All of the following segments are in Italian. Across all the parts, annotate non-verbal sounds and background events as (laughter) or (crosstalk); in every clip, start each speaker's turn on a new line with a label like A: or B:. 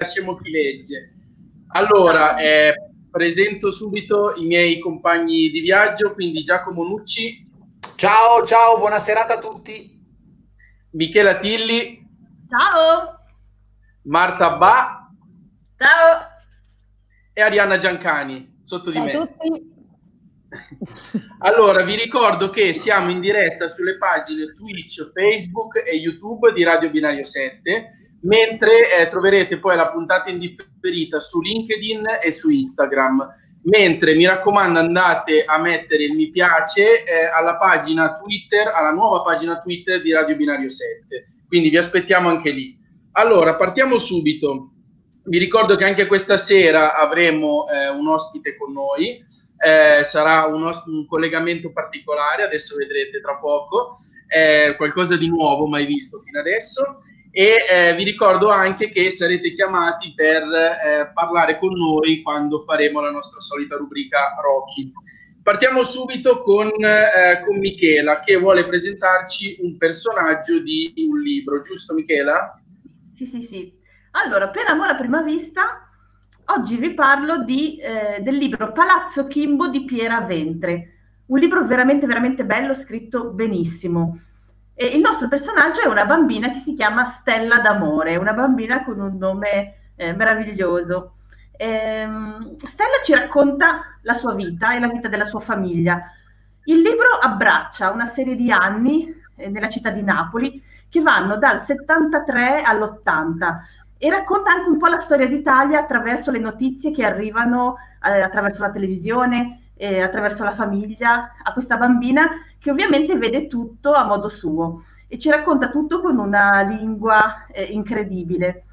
A: lasciamo chi legge. Allora, eh, presento subito i miei compagni di viaggio, quindi Giacomo Nucci.
B: Ciao, ciao, buona serata a tutti.
A: Michela Tilli.
C: Ciao.
A: Marta Ba.
C: Ciao.
A: E Arianna Giancani, sotto
D: ciao
A: di me.
D: a tutti. (laughs)
A: Allora, vi ricordo che siamo in diretta sulle pagine Twitch, Facebook e YouTube di Radio Binario 7, mentre eh, troverete poi la puntata in differita su LinkedIn e su Instagram. Mentre mi raccomando andate a mettere il mi piace eh, alla pagina Twitter, alla nuova pagina Twitter di Radio Binario 7. Quindi vi aspettiamo anche lì. Allora, partiamo subito. Vi ricordo che anche questa sera avremo eh, un ospite con noi eh, sarà un, un, collegamento particolare, adesso vedrete tra poco, eh, qualcosa di nuovo mai visto fino adesso e eh, vi ricordo anche che sarete chiamati per eh, parlare con noi quando faremo la nostra solita rubrica Rocky. Partiamo subito con, eh, con Michela che vuole presentarci un personaggio di un libro, giusto Michela?
C: Sì, sì, sì. Allora, per amore a prima vista Oggi vi parlo di, eh, del libro Palazzo Kimbo di Piera Ventre, un libro veramente, veramente bello, scritto benissimo. E il nostro personaggio è una bambina che si chiama Stella d'Amore, una bambina con un nome eh, meraviglioso. Ehm, Stella ci racconta la sua vita e la vita della sua famiglia. Il libro abbraccia una serie di anni eh, nella città di Napoli che vanno dal 73 all'80, e racconta anche un po' la storia d'Italia attraverso le notizie che arrivano eh, attraverso la televisione, eh, attraverso la famiglia, a questa bambina che ovviamente vede tutto a modo suo e ci racconta tutto con una lingua eh, incredibile.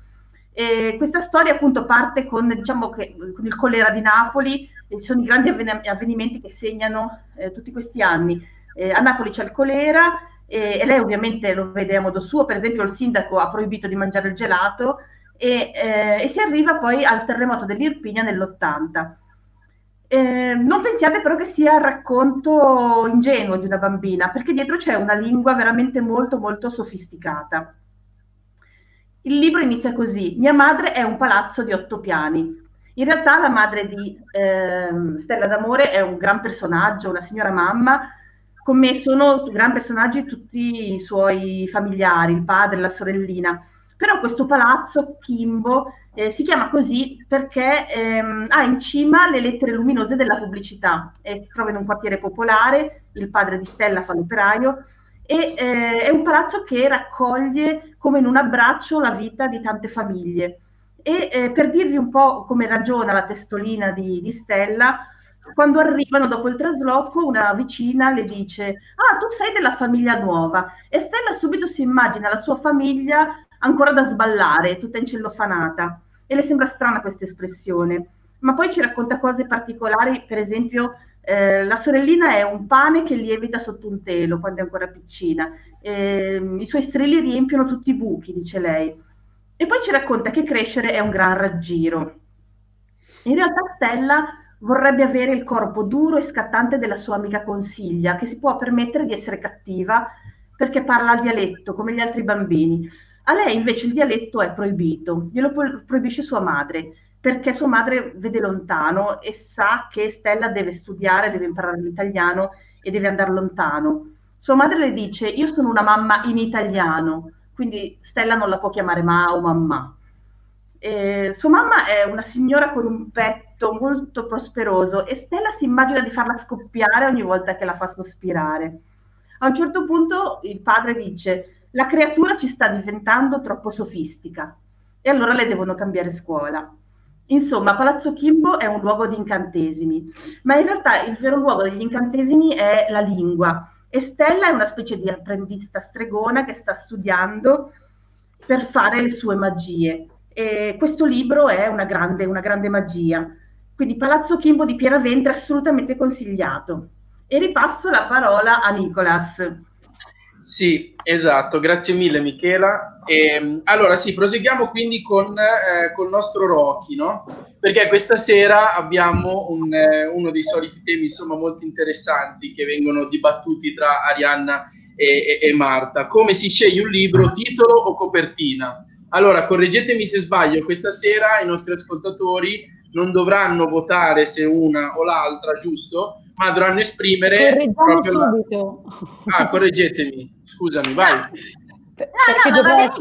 C: E questa storia appunto parte con, diciamo che, con il colera di Napoli, ci sono i grandi avven- avvenimenti che segnano eh, tutti questi anni. Eh, a Napoli c'è il colera e, e lei ovviamente lo vede a modo suo, per esempio il sindaco ha proibito di mangiare il gelato, e, eh, e si arriva poi al terremoto dell'Irpinia nell'80. Eh, non pensiate però che sia il racconto ingenuo di una bambina, perché dietro c'è una lingua veramente molto molto sofisticata. Il libro inizia così: Mia madre è un palazzo di otto piani. In realtà la madre di eh, Stella d'Amore è un gran personaggio, una signora mamma, come sono gran personaggi tutti i suoi familiari, il padre, la sorellina. Però questo palazzo, Kimbo, eh, si chiama così perché ehm, ha in cima le lettere luminose della pubblicità. Eh, si trova in un quartiere popolare, il padre di Stella fa l'operaio, e eh, è un palazzo che raccoglie come in un abbraccio la vita di tante famiglie. E eh, per dirvi un po' come ragiona la testolina di, di Stella, quando arrivano dopo il trasloco, una vicina le dice: Ah, tu sei della famiglia nuova. E Stella subito si immagina la sua famiglia ancora da sballare, tutta incellofanata. E le sembra strana questa espressione. Ma poi ci racconta cose particolari, per esempio eh, la sorellina è un pane che lievita sotto un telo quando è ancora piccina. Eh, I suoi strilli riempiono tutti i buchi, dice lei. E poi ci racconta che crescere è un gran raggiro. In realtà Stella vorrebbe avere il corpo duro e scattante della sua amica Consiglia, che si può permettere di essere cattiva perché parla al dialetto come gli altri bambini. A lei invece il dialetto è proibito, glielo proibisce sua madre, perché sua madre vede lontano e sa che Stella deve studiare, deve imparare l'italiano e deve andare lontano. Sua madre le dice, io sono una mamma in italiano, quindi Stella non la può chiamare ma o mamma. E sua mamma è una signora con un petto molto prosperoso e Stella si immagina di farla scoppiare ogni volta che la fa sospirare. A un certo punto il padre dice, la creatura ci sta diventando troppo sofistica e allora le devono cambiare scuola. Insomma, Palazzo Kimbo è un luogo di incantesimi, ma in realtà il vero luogo degli incantesimi è la lingua. E Stella è una specie di apprendista stregona che sta studiando per fare le sue magie. E questo libro è una grande, una grande magia. Quindi Palazzo Kimbo di Piera Ventre assolutamente consigliato. E ripasso la parola a Nicolas.
A: Sì, esatto, grazie mille Michela. E, ehm, allora sì, proseguiamo quindi con, eh, il nostro Rocky, no? Perché questa sera abbiamo un, eh, uno dei soliti temi insomma molto interessanti che vengono dibattuti tra Arianna e, e, e, Marta. Come si sceglie un libro, titolo o copertina? Allora, correggetemi se sbaglio, questa sera i nostri ascoltatori non dovranno votare se una o l'altra, giusto? Ma dovranno esprimere proprio subito. La... Ah, correggetemi, scusami, vai. No,
D: no, no, ma va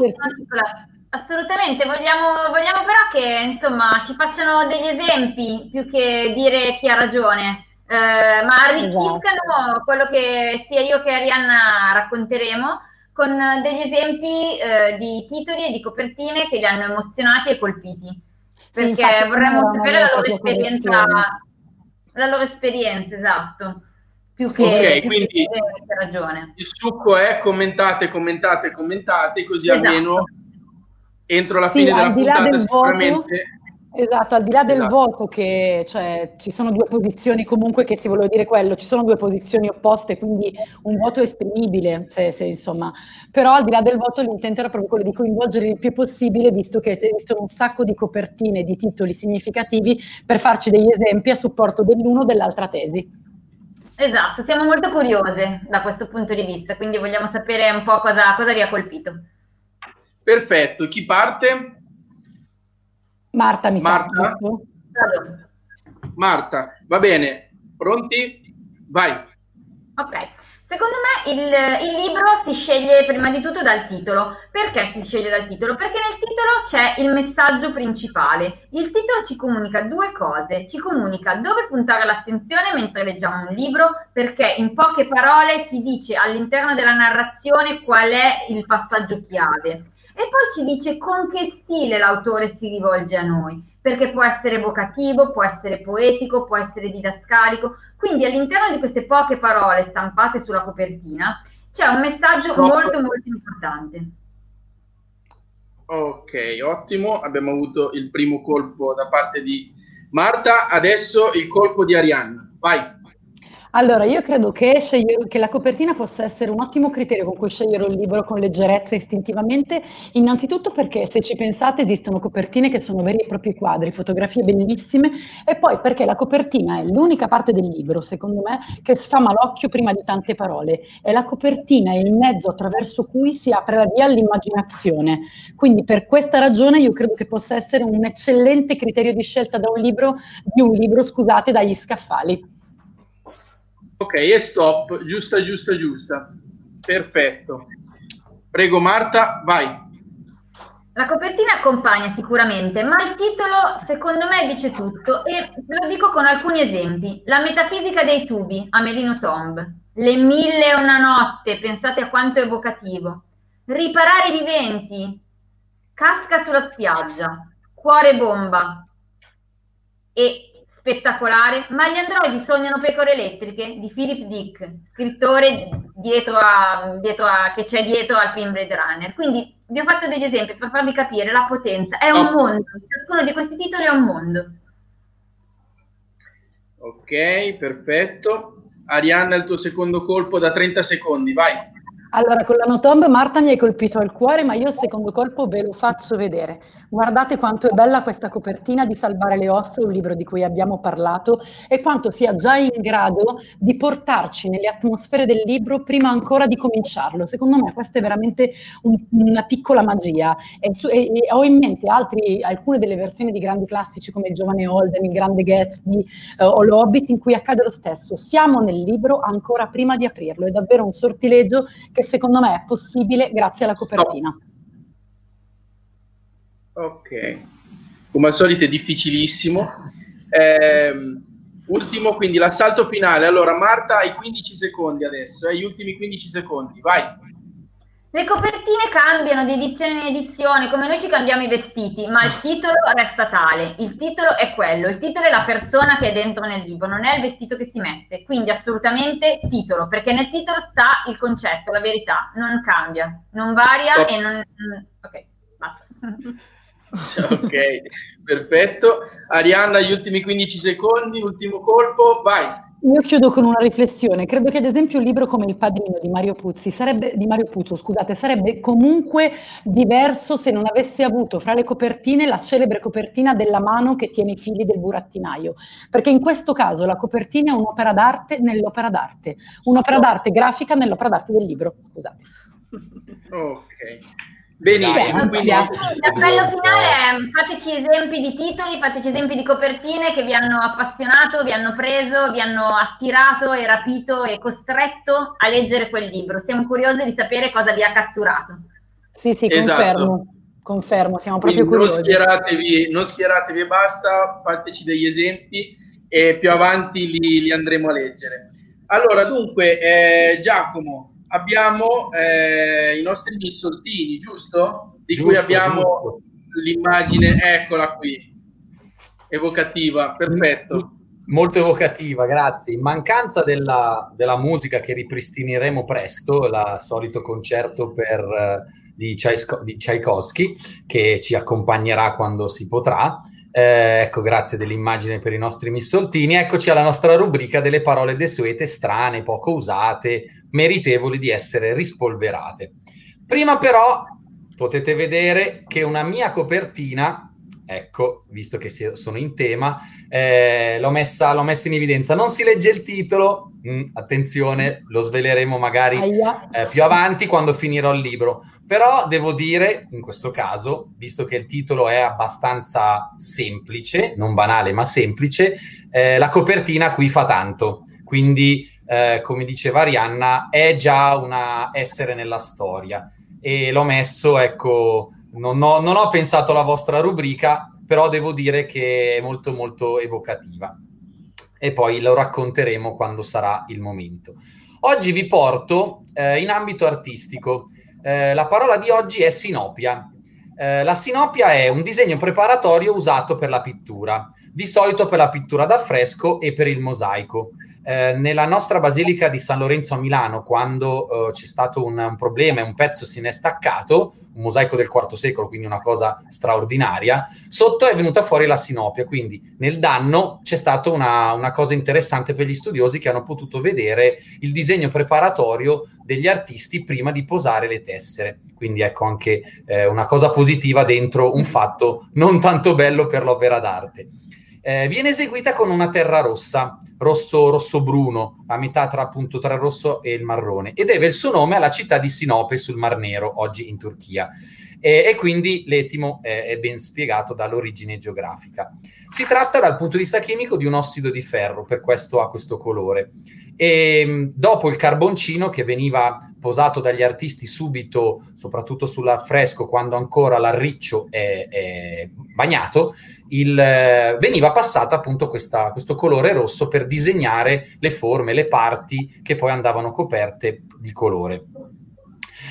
D: assolutamente, vogliamo, vogliamo però che insomma ci facciano degli esempi più che dire chi ha ragione. Eh, ma arricchiscano esatto. quello che sia io che Arianna racconteremo con degli esempi eh, di titoli e di copertine che li hanno emozionati e colpiti perché sì, vorremmo sapere la loro esperienza, la loro esperienza, esatto. Più che,
A: okay, più quindi che ragione. Il succo è commentate, commentate, commentate, così esatto. almeno entro la sì, fine della puntata sicuramente... Voto
E: Esatto, al di là del esatto. voto, che cioè, ci sono due posizioni comunque che si vuole dire quello, ci sono due posizioni opposte, quindi un voto esprimibile, se, se, insomma. però al di là del voto l'intento era proprio quello di coinvolgere il più possibile, visto che esistono un sacco di copertine, di titoli significativi, per farci degli esempi a supporto dell'uno o dell'altra tesi.
D: Esatto, siamo molto curiose da questo punto di vista, quindi vogliamo sapere un po' cosa, cosa vi ha colpito.
A: Perfetto, chi parte?
E: Marta mi
A: Marta? sa. Marta, va bene. Pronti? Vai.
D: Ok. Secondo me il, il, libro si sceglie prima di tutto dal titolo. Perché si sceglie dal titolo? Perché nel titolo c'è il messaggio principale. Il titolo ci comunica due cose. Ci comunica dove puntare l'attenzione mentre leggiamo un libro, perché in poche parole ti dice all'interno della narrazione qual è il passaggio chiave e poi ci dice con che stile l'autore si rivolge a noi, perché può essere evocativo, può essere poetico, può essere didascalico. Quindi all'interno di queste poche parole stampate sulla copertina c'è un messaggio Stop. molto molto importante.
A: Ok, ottimo, abbiamo avuto il primo colpo da parte di Marta, adesso il colpo di Arianna. Vai.
E: Allora, io credo che, scegliere, che, la copertina possa essere un ottimo criterio con cui scegliere un libro con leggerezza istintivamente, innanzitutto perché se ci pensate esistono copertine che sono veri e propri quadri, fotografie bellissime, e poi perché la copertina è l'unica parte del libro, secondo me, che sfama l'occhio prima di tante parole, e la copertina è il mezzo attraverso cui si apre la via all'immaginazione. Quindi per questa ragione io credo che possa essere un eccellente criterio di scelta da un libro, di un libro, scusate, dagli scaffali.
A: Ok, e stop, giusta, giusta, giusta. Perfetto. Prego Marta, vai.
D: La copertina accompagna sicuramente, ma il titolo secondo me dice tutto e lo dico con alcuni esempi. La metafisica dei tubi, Amelino Tomb. Le mille e una notte, pensate a quanto evocativo. Riparare i viventi. Casca sulla spiaggia. Cuore bomba. E spettacolare, ma gli androidi sognano pecore elettriche di Philip Dick, scrittore dietro a, dietro a, che c'è dietro al film Blade Runner. Quindi vi ho fatto degli esempi per farvi capire la potenza. È un mondo, ciascuno di questi titoli è un mondo.
A: Ok, perfetto. Arianna, il tuo secondo colpo da 30 secondi, vai.
E: Allora, con la Notomb Marta mi hai colpito al cuore, ma io il secondo colpo ve lo faccio vedere. Guardate quanto è bella questa copertina di Salvare le ossa, un libro di cui abbiamo parlato, e quanto sia già in grado di portarci nelle atmosfere del libro prima ancora di cominciarlo. Secondo me questa è veramente un, una piccola magia. E, e, e ho in mente altri, alcune delle versioni di grandi classici come Il giovane Holden, Il grande Gatsby eh, o L'Hobbit in cui accade lo stesso. Siamo nel libro ancora prima di aprirlo. È davvero un sortileggio che secondo me è possibile grazie alla copertina.
A: Ok, come al solito è difficilissimo. Eh, ultimo, quindi l'assalto finale. Allora, Marta, hai 15 secondi adesso, eh, gli ultimi 15 secondi, vai.
D: Le copertine cambiano di edizione in edizione, come noi ci cambiamo i vestiti, ma il titolo resta tale. Il titolo è quello, il titolo è la persona che è dentro nel libro, non è il vestito che si mette. Quindi assolutamente titolo, perché nel titolo sta il concetto, la verità, non cambia, non varia Top. e non... Ok,
A: basta. (laughs) ok, perfetto. Arianna, gli ultimi 15 secondi, ultimo colpo, vai.
E: Io chiudo con una riflessione. Credo che ad esempio un libro come Il Padrino di Mario Puzzi sarebbe, di Mario Puzzo, scusate, sarebbe comunque diverso se non avesse avuto fra le copertine la celebre copertina della mano che tiene i fili del burattinaio. Perché in questo caso la copertina è un'opera d'arte nell'opera d'arte, un'opera d'arte grafica nell'opera d'arte del libro. Scusate.
A: Ok. Benissimo,
E: Beh,
A: quindi
D: L'appello finale è fateci esempi di titoli, fateci esempi di copertine che vi hanno appassionato, vi hanno preso, vi hanno attirato e rapito e costretto a leggere quel libro. Siamo curiosi di sapere cosa vi ha catturato.
E: Sì, sì,
A: Esatto.
E: confermo. Confermo, siamo proprio
A: Quindi non
E: curiosi.
A: schieratevi, non schieratevi e basta, fateci degli esempi e più avanti li, li andremo a leggere. Allora, dunque, eh, Giacomo, abbiamo eh, i nostri missoltini, giusto? Di cui
B: Giusto,
A: abbiamo
B: giusto.
A: l'immagine, eccola qui, evocativa, perfetto.
B: Molto evocativa, grazie. In mancanza della, della musica che ripristineremo presto, il solito concerto per, eh, di Tchaikovsky, che ci accompagnerà quando si potrà. Eh, ecco, grazie dell'immagine per i nostri missoltini. Eccoci alla nostra rubrica delle parole desuete, strane, poco usate, meritevoli di essere rispolverate. Prima però potete vedere che una mia copertina, ecco, visto che sono in tema, eh, l'ho, messa, l'ho messa in evidenza. Non si legge il titolo, mm, attenzione, lo sveleremo magari eh, più avanti quando finirò il libro. Però devo dire, in questo caso, visto che il titolo è abbastanza semplice, non banale ma semplice, eh, la copertina qui fa tanto. Quindi, eh, come diceva Arianna, è già una essere nella storia. E l'ho messo, ecco, non ho, non ho pensato alla vostra rubrica, però devo dire che è molto molto evocativa. E poi lo racconteremo quando sarà il momento. Oggi vi porto eh, in ambito artistico. Eh, la parola di oggi è sinopia. Eh, la sinopia è un disegno preparatorio usato per la pittura, di solito per la pittura d'affresco e per il mosaico. Eh, nella nostra basilica di San Lorenzo a Milano, quando eh, c'è stato un, un problema e un pezzo se ne è staccato, un mosaico del IV secolo, quindi una cosa straordinaria, sotto è venuta fuori la sinopia, quindi nel danno c'è stata una, una cosa interessante per gli studiosi che hanno potuto vedere il disegno preparatorio degli artisti prima di posare le tessere. Quindi ecco anche eh, una cosa positiva dentro un fatto non tanto bello per l'opera d'arte. Eh, viene eseguita con una terra rossa, rosso, rosso bruno, a metà tra appunto tra il rosso e il marrone, e deve il suo nome alla città di Sinope sul Mar Nero, oggi in Turchia. E, e quindi l'etimo è, è ben spiegato dall'origine geografica. Si tratta dal punto di vista chimico di un ossido di ferro, per questo ha questo colore. E mh, dopo il carboncino che veniva posato dagli artisti subito, soprattutto sull'affresco, quando ancora l'arriccio è, è bagnato, il, eh, veniva passata appunto questa, questo colore rosso per disegnare le forme, le parti che poi andavano coperte di colore.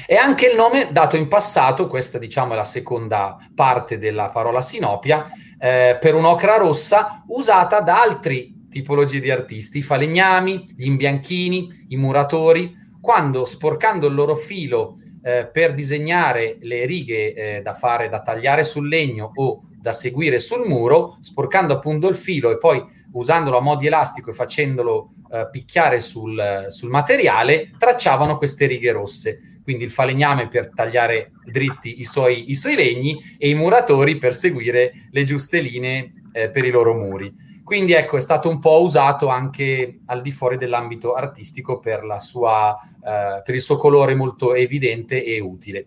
B: E anche il nome dato in passato, questa diciamo è la seconda parte della parola sinopia, eh, per un'ocra rossa usata da altri tipologie di artisti, i falegnami, gli imbianchini, i muratori, quando sporcando il loro filo eh, per disegnare le righe eh, da fare, da tagliare sul legno o da seguire sul muro, sporcando appunto il filo e poi usandolo a mo' elastico e facendolo eh, picchiare sul, sul materiale, tracciavano queste righe rosse. Quindi il falegname per tagliare dritti i suoi, i suoi legni e i muratori per seguire le giuste linee eh, per i loro muri. Quindi ecco, è stato un po' usato anche al di fuori dell'ambito artistico per, sua, eh, per il suo colore molto evidente e utile.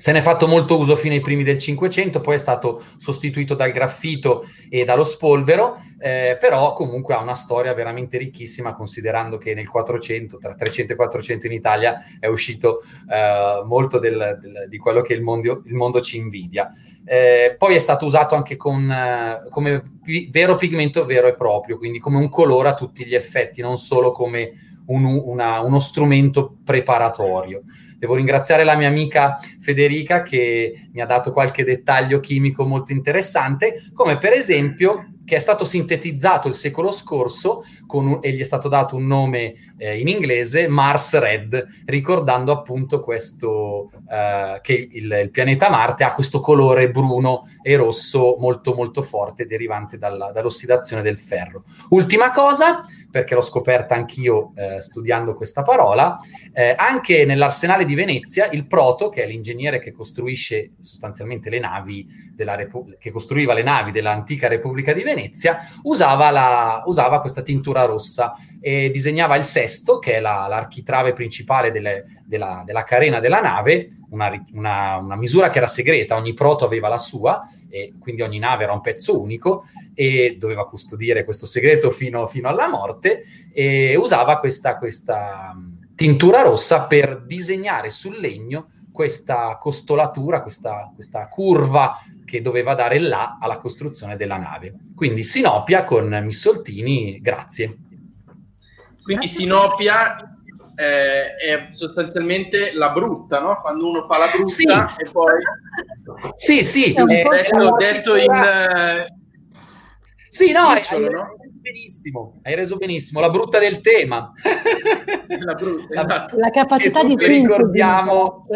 B: Se ne è fatto molto uso fino ai primi del Cinquecento, poi è stato sostituito dal graffito e dallo spolvero, eh, però comunque ha una storia veramente ricchissima considerando che nel 400, tra 300 e 400 in Italia, è uscito eh, molto del, del, di quello che il mondo, il mondo ci invidia. Eh, poi è stato usato anche con, eh, come pi- vero pigmento vero e proprio, quindi come un colore a tutti gli effetti, non solo come un, una, uno strumento preparatorio. Devo ringraziare la mia amica Federica che mi ha dato qualche dettaglio chimico molto interessante, come per esempio che è stato sintetizzato il secolo scorso un, e gli è stato dato un nome eh, in inglese, Mars Red, ricordando appunto questo, eh, che il, il, pianeta Marte ha questo colore bruno e rosso molto molto forte derivante dalla, dall'ossidazione del ferro. Ultima cosa, perché l'ho scoperta anch'io eh, studiando questa parola, eh, anche nell'arsenale di Venezia il Proto, che è l'ingegnere che costruisce sostanzialmente le navi della Repu- che costruiva le navi dell'antica Repubblica di Venezia, Venezia, usava, la, usava questa tintura rossa e disegnava il sesto, che è la, l'architrave principale delle, della, della, carena della nave, una, una, una, misura che era segreta, ogni proto aveva la sua, e quindi ogni nave era un pezzo unico e doveva custodire questo segreto fino, fino alla morte e usava questa, questa tintura rossa per disegnare sul legno questa costolatura, questa, questa, curva che doveva dare là alla costruzione della nave. Quindi Sinopia con Missoltini, grazie.
A: Quindi Sinopia eh, è sostanzialmente la brutta, no? Quando uno fa la brutta sì. e poi...
B: Sì, sì.
A: È detto, detto in... Eh,
B: sì, no, hai, hai, reso benissimo, hai reso benissimo, la brutta del tema. (laughs)
E: La, brutta, esatto. la capacità di
B: ricordiamo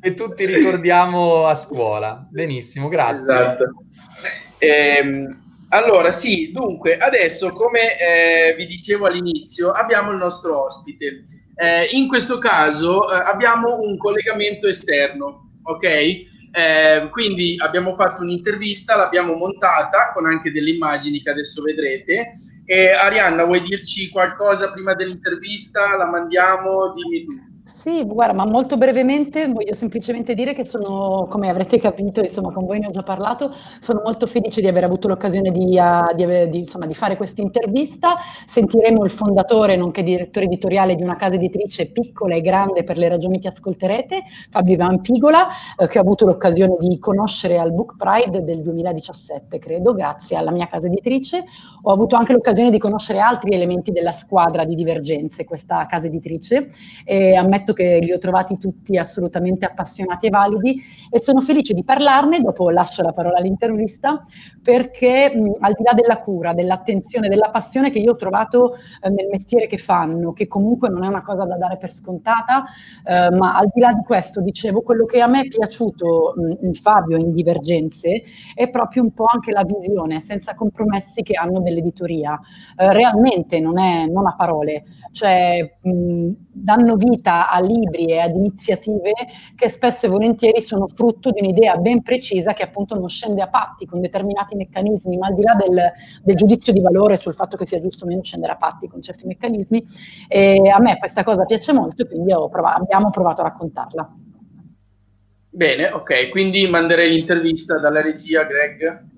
B: che tutti ricordiamo a scuola. Benissimo, grazie. Esatto.
A: Ehm, allora, sì, dunque, adesso, come eh, vi dicevo all'inizio, abbiamo il nostro ospite. Eh, in questo caso eh, abbiamo un collegamento esterno, ok? Eh, quindi abbiamo fatto un'intervista, l'abbiamo montata con anche delle immagini che adesso vedrete. E Arianna, vuoi dirci qualcosa prima dell'intervista? La mandiamo? Dimmi tu.
E: Sì, guarda, ma molto brevemente voglio semplicemente dire che sono, come avrete capito, insomma, con voi ne ho già parlato, sono molto felice di aver avuto l'occasione di, uh, di, aver, di, insomma, di fare questa intervista. Sentiremo il fondatore, nonché direttore editoriale di una casa editrice piccola e grande per le ragioni che ascolterete, Fabio Ivan Pigola, eh, che ho avuto l'occasione di conoscere al Book Pride del 2017, credo, grazie alla mia casa editrice. Ho avuto anche l'occasione di conoscere altri elementi della squadra di Divergenze, questa casa editrice, e ammetto che li ho trovati tutti assolutamente appassionati e validi e sono felice di parlarne, dopo lascio la parola all'intervista, perché mh, al di là della cura, dell'attenzione, della passione che io ho trovato eh, nel mestiere che fanno, che comunque non è una cosa da dare per scontata, eh, ma al di là di questo, dicevo, quello che a me è piaciuto mh, in Fabio in Divergenze è proprio un po' anche la visione senza compromessi che hanno dell'editoria. Eh, realmente non è non a parole, cioè mh, danno vita al libri e ad iniziative che spesso e volentieri sono frutto di un'idea ben precisa che appunto non scende a patti con determinati meccanismi, ma al di là del, del giudizio di valore sul fatto che sia giusto o meno scendere a patti con certi meccanismi, e a me questa cosa piace molto e quindi provato, abbiamo provato a raccontarla.
A: Bene, ok, quindi manderei l'intervista dalla regia, Greg.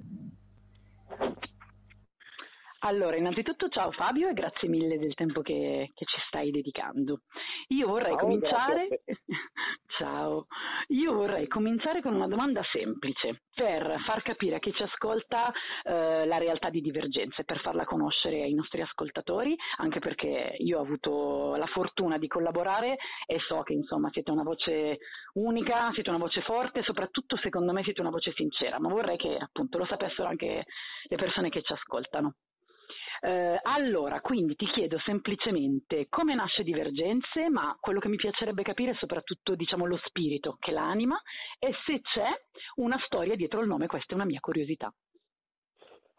F: Allora, innanzitutto ciao Fabio e grazie mille del tempo che, che ci stai dedicando. Io vorrei ciao, cominciare... (laughs) ciao. Io vorrei cominciare con una domanda semplice per far capire a chi ci ascolta eh, la realtà di divergenze, per farla conoscere ai nostri ascoltatori, anche perché io ho avuto la fortuna di collaborare e so che insomma siete una voce unica, siete una voce forte e soprattutto secondo me siete una voce sincera, ma vorrei che appunto lo sapessero anche le persone che ci ascoltano. Eh, allora, quindi ti chiedo semplicemente come nasce Divergenze, ma quello che mi piacerebbe capire è soprattutto diciamo, lo spirito che l'anima e se c'è una storia dietro il nome, questa è una mia curiosità.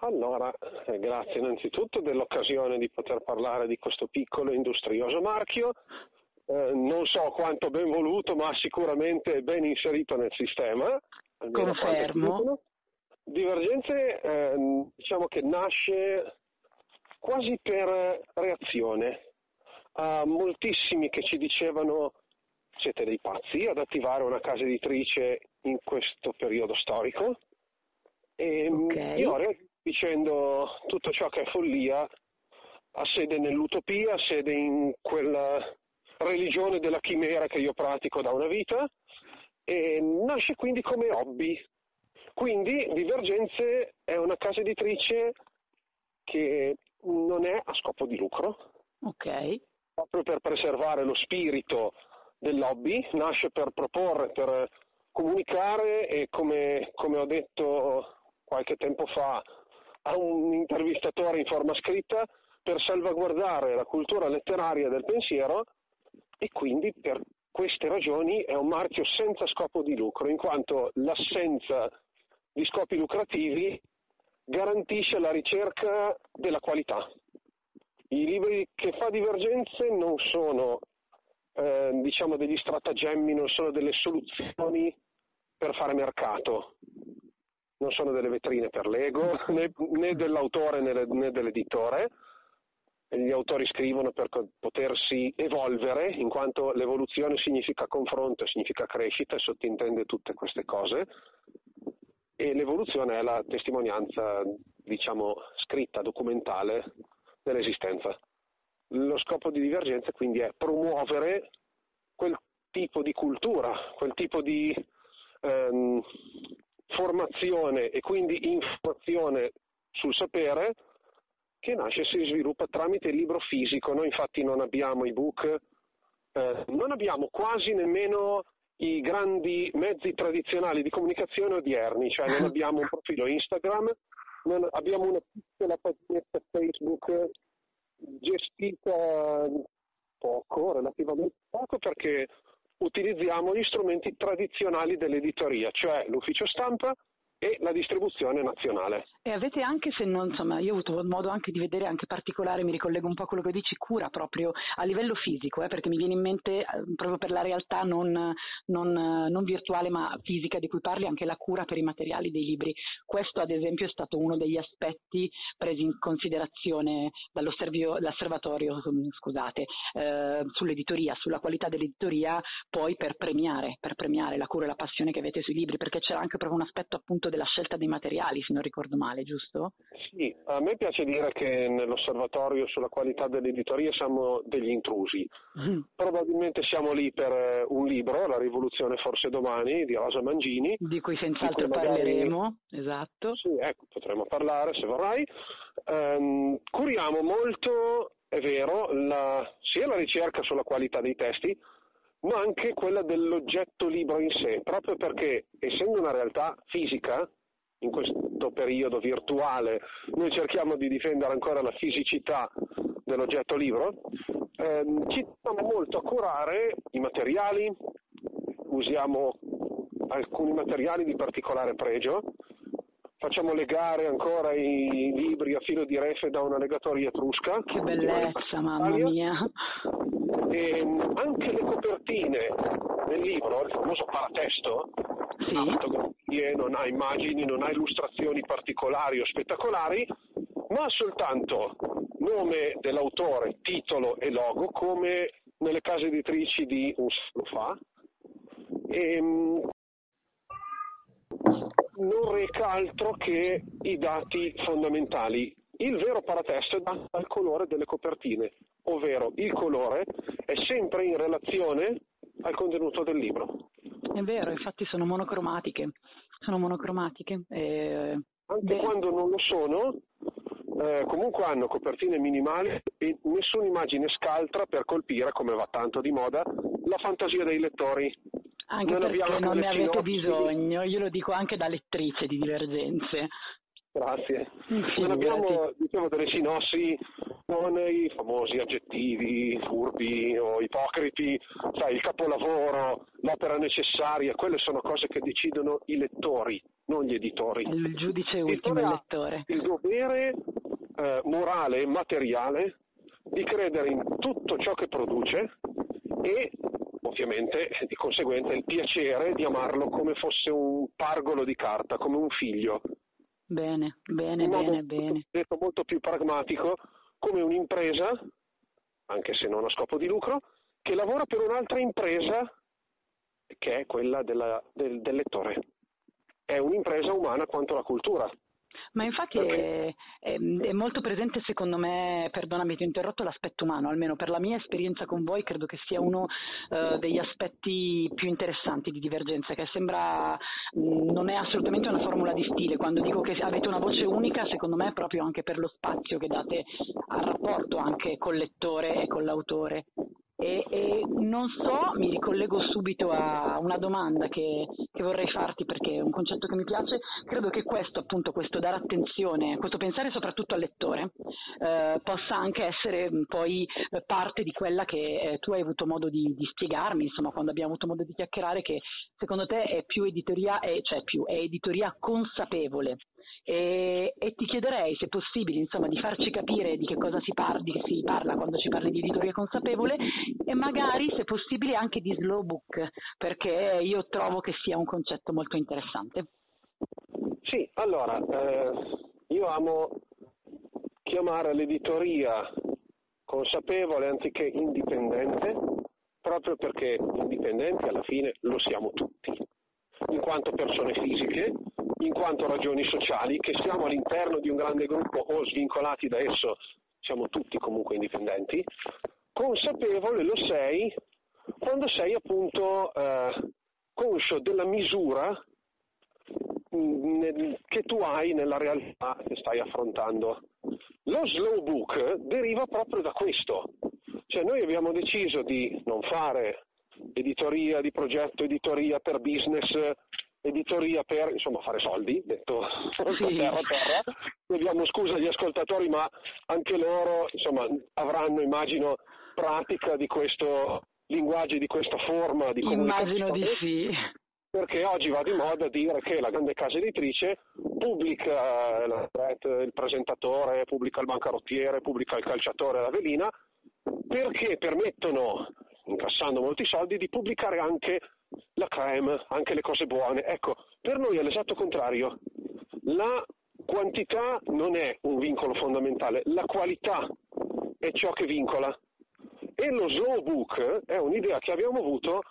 G: Allora, eh, grazie innanzitutto dell'occasione di poter parlare di questo piccolo industrioso marchio. Eh, non so quanto ben voluto, ma sicuramente ben inserito nel sistema.
F: Confermo.
G: Divergenze, eh, diciamo che nasce quasi per reazione a moltissimi che ci dicevano siete dei pazzi ad attivare una casa editrice in questo periodo storico e okay. io dicendo tutto ciò che è follia ha sede nell'utopia, ha sede in quella religione della chimera che io pratico da una vita e nasce quindi come hobby. Quindi Divergenze è una casa editrice che non è a scopo di lucro.
F: Ok.
G: Proprio per preservare lo spirito del lobby, nasce per proporre, per comunicare e come, come ho detto qualche tempo fa a un intervistatore in forma scritta, per salvaguardare la cultura letteraria del pensiero e quindi per queste ragioni è un marchio senza scopo di lucro, in quanto l'assenza di scopi lucrativi garantisce la ricerca della qualità. I libri che fa Divergenze non sono eh, diciamo degli stratagemmi, non sono delle soluzioni per fare mercato. non sono delle vetrine per l'ego (laughs) né, né dell'autore né, né dell'editore. Gli autori scrivono per potersi evolvere, in quanto l'evoluzione significa confronto, significa crescita e sottintende tutte queste cose. E l'evoluzione è la testimonianza, diciamo, scritta, documentale dell'esistenza. Lo scopo di divergenza quindi è promuovere quel tipo di cultura, quel tipo di ehm, formazione e quindi informazione sul sapere che nasce e si sviluppa tramite il libro fisico. Noi infatti non abbiamo ebook, eh, non abbiamo quasi nemmeno i grandi mezzi tradizionali di comunicazione odierni, cioè non (laughs) abbiamo un profilo Instagram, non abbiamo una piccola paginetta Facebook gestita poco, relativamente poco, perché utilizziamo gli strumenti tradizionali dell'editoria, cioè l'ufficio stampa e la distribuzione nazionale.
F: E avete anche, se non, insomma, io ho avuto modo anche di vedere anche particolare, mi ricollego un po' a quello che dici, cura proprio a livello fisico, eh, perché mi viene in mente eh, proprio per la realtà non, non, non, virtuale ma fisica di cui parli, anche la cura per i materiali dei libri. Questo ad esempio è stato uno degli aspetti presi in considerazione dall'osservatorio scusate, eh, sull'editoria, sulla qualità dell'editoria, poi per premiare, per premiare la cura e la passione che avete sui libri, perché c'era anche proprio un aspetto appunto della scelta dei materiali, se non ricordo male, giusto?
G: Sì, a me piace dire che nell'osservatorio sulla qualità dell'editoria siamo degli intrusi. Mm. Probabilmente siamo lì per eh, un libro, La rivoluzione forse domani, di Rosa Mangini.
F: Di cui senz'altro di cui magari... parleremo, esatto.
G: Sì, ecco, potremo parlare se vorrai. Um, curiamo molto, è vero, la, sia la ricerca sulla qualità dei testi, ma anche quella dell'oggetto libro in sé, proprio perché essendo una realtà fisica, in questo periodo virtuale noi cerchiamo di difendere ancora la fisicità dell'oggetto libro, ehm, ci teniamo molto a curare i materiali, usiamo alcuni materiali di particolare pregio, facciamo legare ancora i libri a filo di refe da una legatoria etrusca.
F: Che bellezza, mamma mia!
G: E anche le copertine del libro, il famoso paratesto, sì. ha fotografie, non ha immagini, non ha illustrazioni particolari o spettacolari, ma soltanto nome dell'autore, titolo e logo, come nelle case editrici di un secolo fa. E, non reca altro che i dati fondamentali. Il vero paratesto è dato dal colore delle copertine, ovvero il colore è sempre in relazione al contenuto del libro.
F: È vero, infatti sono monocromatiche, sono monocromatiche. E...
G: Anche Beh. quando non lo sono, eh, comunque hanno copertine minimali e nessuna immagine scaltra per colpire, come va tanto di moda, la fantasia dei lettori.
F: Anche non perché non ne avete bisogno, io lo dico anche da lettrice di divergenze.
G: Grazie. Non abbiamo diciamo, delle sinossi con i famosi aggettivi furbi o ipocriti, sai, il capolavoro, l'opera necessaria, quelle sono cose che decidono i lettori, non gli editori.
F: Il giudice ultimo, il lettore.
G: Il dovere eh, morale e materiale di credere in tutto ciò che produce e ovviamente di conseguenza il piacere di amarlo come fosse un pargolo di carta, come un figlio.
F: Bene, bene, bene, bene.
G: Detto molto più pragmatico, come un'impresa, anche se non a scopo di lucro, che lavora per un'altra impresa che è quella della, del, del lettore. È un'impresa umana quanto la cultura.
F: Ma infatti è, è, è, molto presente secondo me, perdonami ti ho interrotto, l'aspetto umano, almeno per la mia esperienza con voi credo che sia uno uh, degli aspetti più interessanti di divergenza, che sembra mh, non è assolutamente una formula di stile, quando dico che avete una voce unica secondo me è proprio anche per lo spazio che date al rapporto anche col lettore e con l'autore. E, e, non so, mi ricollego subito a una domanda che, che, vorrei farti perché è un concetto che mi piace. Credo che questo, appunto, questo dare attenzione, questo pensare soprattutto al lettore, eh, possa anche essere poi parte di quella che eh, tu hai avuto modo di, di, spiegarmi, insomma, quando abbiamo avuto modo di chiacchierare, che secondo te è più editoria, è, cioè più, è editoria consapevole. E, e, ti chiederei, se possibile, insomma, di farci capire di che cosa si, par- di si parla quando ci parli di editoria consapevole e magari, se possibile, anche di slow book, perché io trovo che sia un concetto molto interessante.
G: Sì, allora, eh, io amo chiamare l'editoria consapevole anziché indipendente, proprio perché indipendenti alla fine lo siamo tutti, in quanto persone fisiche, in quanto ragioni sociali, che siamo all'interno di un grande gruppo o svincolati da esso, siamo tutti comunque indipendenti, consapevole lo sei quando sei appunto eh, conscio della misura mm, che tu hai nella realtà che stai affrontando. Lo slow book deriva proprio da questo, cioè noi abbiamo deciso di non fare editoria di progetto, editoria per business, editoria per insomma fare soldi, detto (laughs) sì. terra terra. Chiediamo scusa agli ascoltatori, ma anche loro insomma, avranno, immagino, pratica di questo linguaggio, di questa forma di comunicazione.
F: Immagino di sì.
G: Perché oggi va di moda dire che la grande casa editrice pubblica il presentatore, pubblica il bancarottiere, pubblica il calciatore, la velina, perché permettono, incassando molti soldi, di pubblicare anche la creme, anche le cose buone. Ecco, per noi è l'esatto contrario. La quantità non è un vincolo fondamentale, la qualità è ciò che vincola. E lo slow book è un'idea che abbiamo avuto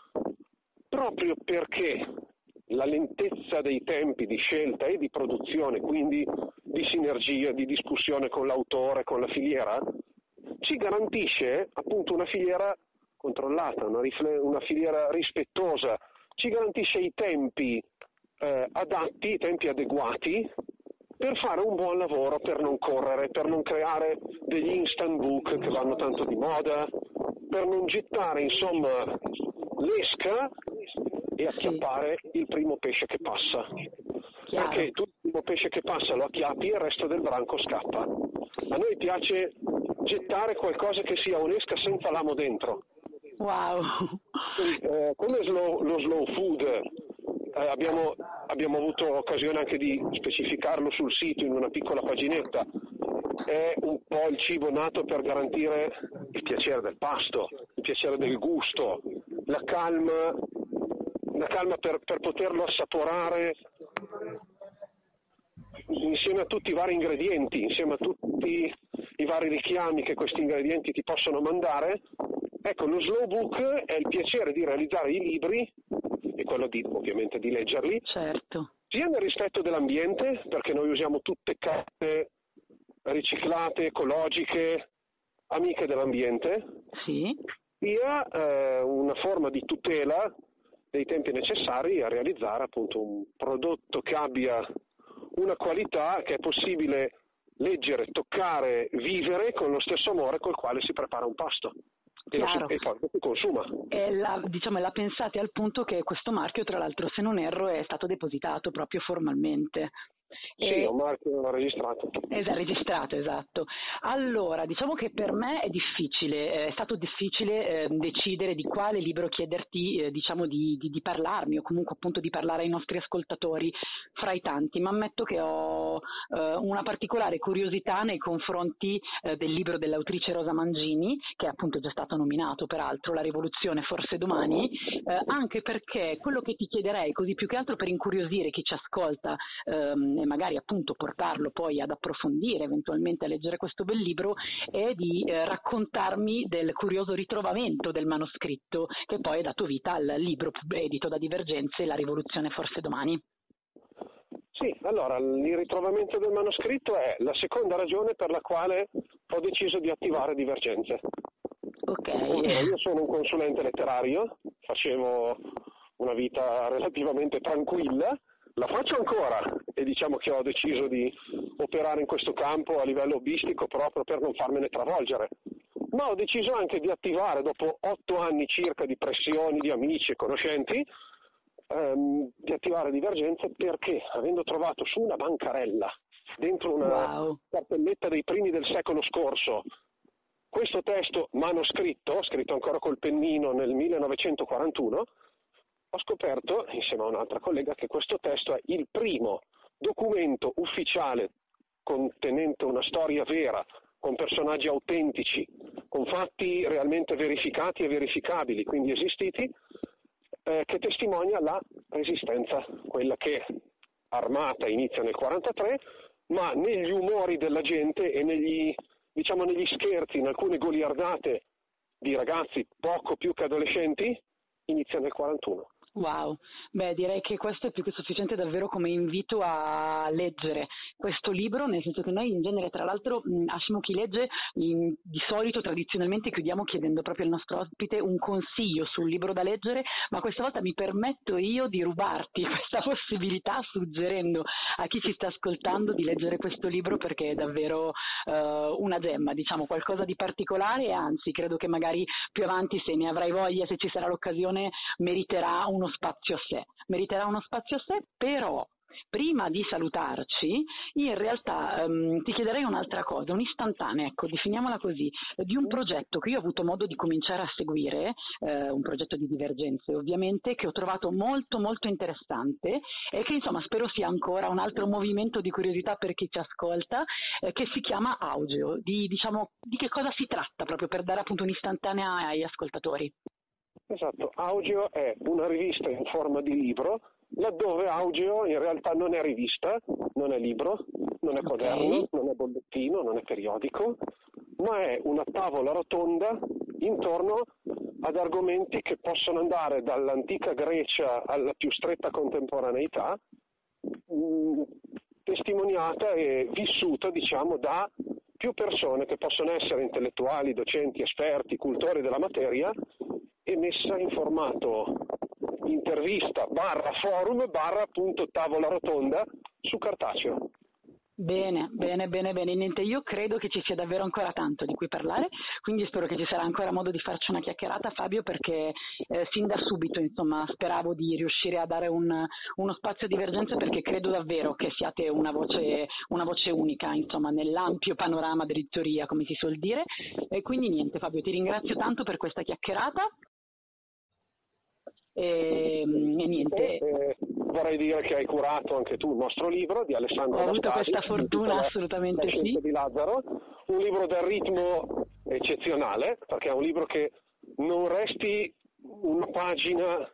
G: proprio perché la lentezza dei tempi di scelta e di produzione, quindi di sinergia, di discussione con l'autore, con la filiera, ci garantisce appunto una filiera controllata, una, rifle- una filiera rispettosa, ci garantisce i tempi eh, adatti, i tempi adeguati per fare un buon lavoro, per non correre, per non creare degli instant book che vanno tanto di moda, per non gettare insomma l'esca e acchiappare il primo pesce che passa. Chiaro. Perché tu il primo pesce che passa lo acchiappi e il resto del branco scappa. A noi piace gettare qualcosa che sia un'esca senza l'amo dentro.
F: Wow.
G: Eh, come slow, lo slow food eh, abbiamo, abbiamo, avuto occasione anche di specificarlo sul sito in una piccola paginetta. È un po' il cibo nato per garantire il piacere del pasto, il piacere del gusto, la calma, la calma per, per poterlo assaporare insieme a tutti i vari ingredienti, insieme a tutti i vari richiami che questi ingredienti ti possono mandare. Ecco, lo slow book è il piacere di realizzare i libri e quello di, ovviamente di leggerli,
F: certo.
G: sia nel rispetto dell'ambiente, perché noi usiamo tutte carte riciclate, ecologiche, amiche dell'ambiente,
F: sì.
G: sia eh, una forma di tutela dei tempi necessari a realizzare appunto un prodotto che abbia una qualità che è possibile leggere, toccare, vivere con lo stesso amore col quale si prepara un pasto. E, si, e, poi lo si consuma.
F: E la, diciamo, la pensate al punto che questo marchio, tra l'altro, se non erro, è stato depositato proprio formalmente.
G: Sì, è un marchio registrato.
F: Esatto, registrato, esatto. Allora, diciamo che per me è difficile, eh, è stato difficile eh, decidere di quale libro chiederti, eh, diciamo, di, di, di, parlarmi o comunque appunto di parlare ai nostri ascoltatori fra i tanti, ma ammetto che ho eh, una particolare curiosità nei confronti eh, del libro dell'autrice Rosa Mangini, che è appunto già stato nominato peraltro, La rivoluzione forse domani, eh, anche perché quello che ti chiederei, così più che altro per incuriosire chi ci ascolta, ehm, e magari appunto portarlo poi ad approfondire, eventualmente a leggere questo bel libro, è di eh, raccontarmi del curioso ritrovamento del manoscritto che poi ha dato vita al libro edito da Divergenze, La rivoluzione forse domani.
G: Sì, allora il ritrovamento del manoscritto è la seconda ragione per la quale ho deciso di attivare Divergenze.
F: Ok.
G: Io sono un consulente letterario, facevo una vita relativamente tranquilla la faccio ancora e diciamo che ho deciso di operare in questo campo a livello hobbistico proprio per non farmene travolgere. Ma ho deciso anche di attivare, dopo otto anni circa di pressioni di amici e conoscenti, ehm, di attivare divergenze perché avendo trovato su una bancarella, dentro una wow. cartelletta dei primi del secolo scorso, questo testo manoscritto, scritto ancora col pennino nel 1941, ho scoperto, insieme a un'altra collega, che questo testo è il primo documento ufficiale contenente una storia vera, con personaggi autentici, con fatti realmente verificati e verificabili, quindi esistiti, eh, che testimonia la resistenza, quella che armata inizia nel 43, ma negli umori della gente e negli, diciamo, negli scherzi, in alcune goliardate di ragazzi poco più che adolescenti, inizia nel 41.
F: Wow, beh direi che questo è più che sufficiente davvero come invito a leggere questo libro, nel senso che noi in genere tra l'altro Ashimo chi legge in, di solito tradizionalmente chiudiamo chiedendo proprio al nostro ospite un consiglio sul libro da leggere, ma questa volta mi permetto io di rubarti (laughs) questa possibilità suggerendo a chi ci sta ascoltando di leggere questo libro perché è davvero uh, una gemma, diciamo qualcosa di particolare anzi credo che magari più avanti se ne avrai voglia, se ci sarà l'occasione, meriterà uno spazio a sé, meriterà uno spazio a sé, però prima di salutarci, in realtà um, ti chiederei un'altra cosa, un'istantanea, ecco, definiamola così, di un progetto che io ho avuto modo di cominciare a seguire, eh, un progetto di divergenze ovviamente, che ho trovato molto molto interessante e che insomma spero sia ancora un altro movimento di curiosità per chi ci ascolta, eh, che si chiama Audio, di, diciamo, di che cosa si tratta proprio per dare appunto un'istantanea ai ascoltatori.
G: Esatto, Audio è una rivista in forma di libro, laddove Audio in realtà non è rivista, non è libro, non è quaderno, okay. non è bollettino, non è periodico, ma è una tavola rotonda intorno ad argomenti che possono andare dall'antica Grecia alla più stretta contemporaneità, mm, testimoniata e vissuta, diciamo, da più persone che possono essere intellettuali, docenti, esperti, cultori della materia e messa in formato intervista barra forum barra appunto tavola rotonda su cartaceo.
F: Bene, bene, bene, bene. Niente, io credo che ci sia davvero ancora tanto di cui parlare, quindi spero che ci sarà ancora modo di farci una chiacchierata, Fabio, perché eh, fin da subito, insomma, speravo di riuscire a dare un, uno spazio a divergenza perché credo davvero che siate una voce, una voce unica, insomma, nell'ampio panorama dell'editoria, come si suol dire. E quindi niente, Fabio, ti ringrazio tanto per questa chiacchierata. E, e niente.
G: Vorrei dire che hai curato anche tu il nostro libro di Alessandro
F: Ho avuto questa fortuna, assolutamente sì.
G: di Lazzaro, un libro dal ritmo eccezionale, perché è un libro che non resti una pagina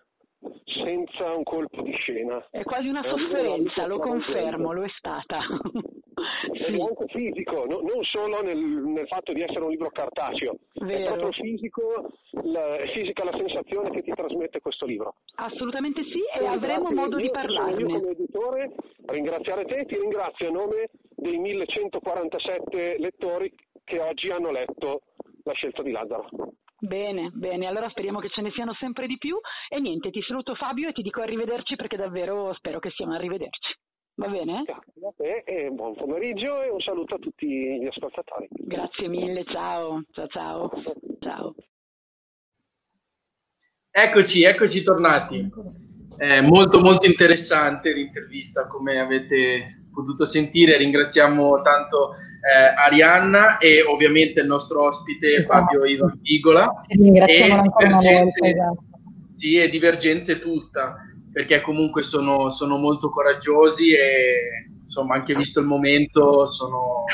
G: senza un colpo di scena.
F: È quasi una sofferenza, lo confermo, lo è stata. (laughs)
G: sì. È anche fisico, no, non solo nel, nel, fatto di essere un libro cartaceo, Vero. è proprio fisico, la, è fisica la sensazione che ti trasmette questo libro.
F: Assolutamente sì, e avremo modo di parlarne.
G: Io come editore ringraziare te, ti ringrazio a nome dei 1147 lettori che oggi hanno letto la scelta di Lazzaro.
F: Bene, bene, allora speriamo che ce ne siano sempre di più e niente, ti saluto Fabio e ti dico arrivederci perché davvero spero che sia un arrivederci. Va bene?
G: Grazie a te e buon pomeriggio e un saluto a tutti gli ascoltatori.
F: Grazie mille, ciao, ciao, ciao. ciao.
A: Eccoci, eccoci tornati. È molto molto interessante l'intervista, come avete potuto sentire. Ringraziamo tanto eh, Arianna e ovviamente il nostro ospite esatto. Fabio Ivan Pigola.
E: Ringraziamo ancora una volta. Esatto.
A: Sì, e Divergenze tutta, perché comunque sono, sono molto coraggiosi e insomma anche visto il momento sono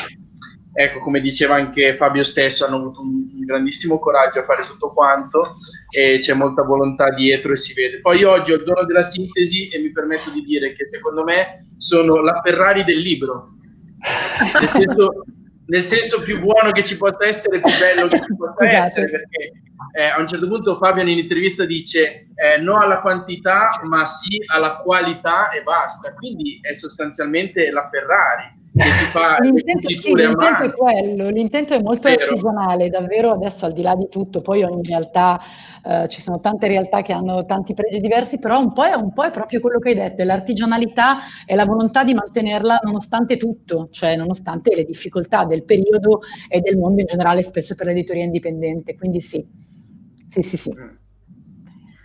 A: ecco, come diceva anche Fabio stesso, hanno avuto un, un, grandissimo coraggio a fare tutto quanto e c'è molta volontà dietro e si vede. Poi oggi ho il dono della sintesi e mi permetto di dire che secondo me sono la Ferrari del libro. Nel senso, nel senso più buono che ci possa essere, più bello che ci possa esatto. essere, perché eh, a un certo punto Fabio in intervista dice eh, no alla quantità, ma sì alla qualità e basta. Quindi è sostanzialmente la Ferrari
E: l'intento, sì, l'intento è quello, l'intento è molto Vero. artigianale, davvero adesso al di là di tutto, poi ogni realtà, eh, ci sono tante realtà che hanno tanti pregi diversi, però un po' è, un po' è proprio quello che hai detto, è l'artigianalità e la volontà di mantenerla nonostante tutto, cioè nonostante le difficoltà del periodo e del mondo in generale, specie per l'editoria indipendente, quindi sì, sì, sì, sì. Mm.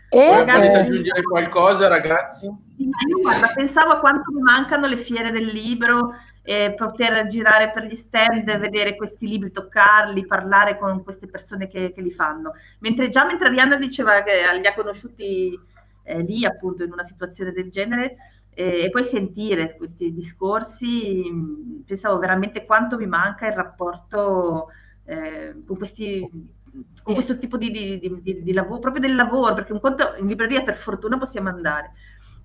A: E, Volete eh, aggiungere qualcosa ragazzi?
C: Io guarda, pensavo a quanto mi mancano le fiere del libro, eh, poter girare per gli stand, vedere questi libri, toccarli, parlare con queste persone che, che li fanno. Mentre già mentre Arianna diceva che li ha conosciuti eh, lì appunto in una situazione del genere eh, e poi sentire questi discorsi, mh, pensavo veramente quanto mi manca il rapporto eh, con questi con questo tipo di, di, di, di, lavoro, proprio del lavoro, perché un conto in libreria per fortuna possiamo andare,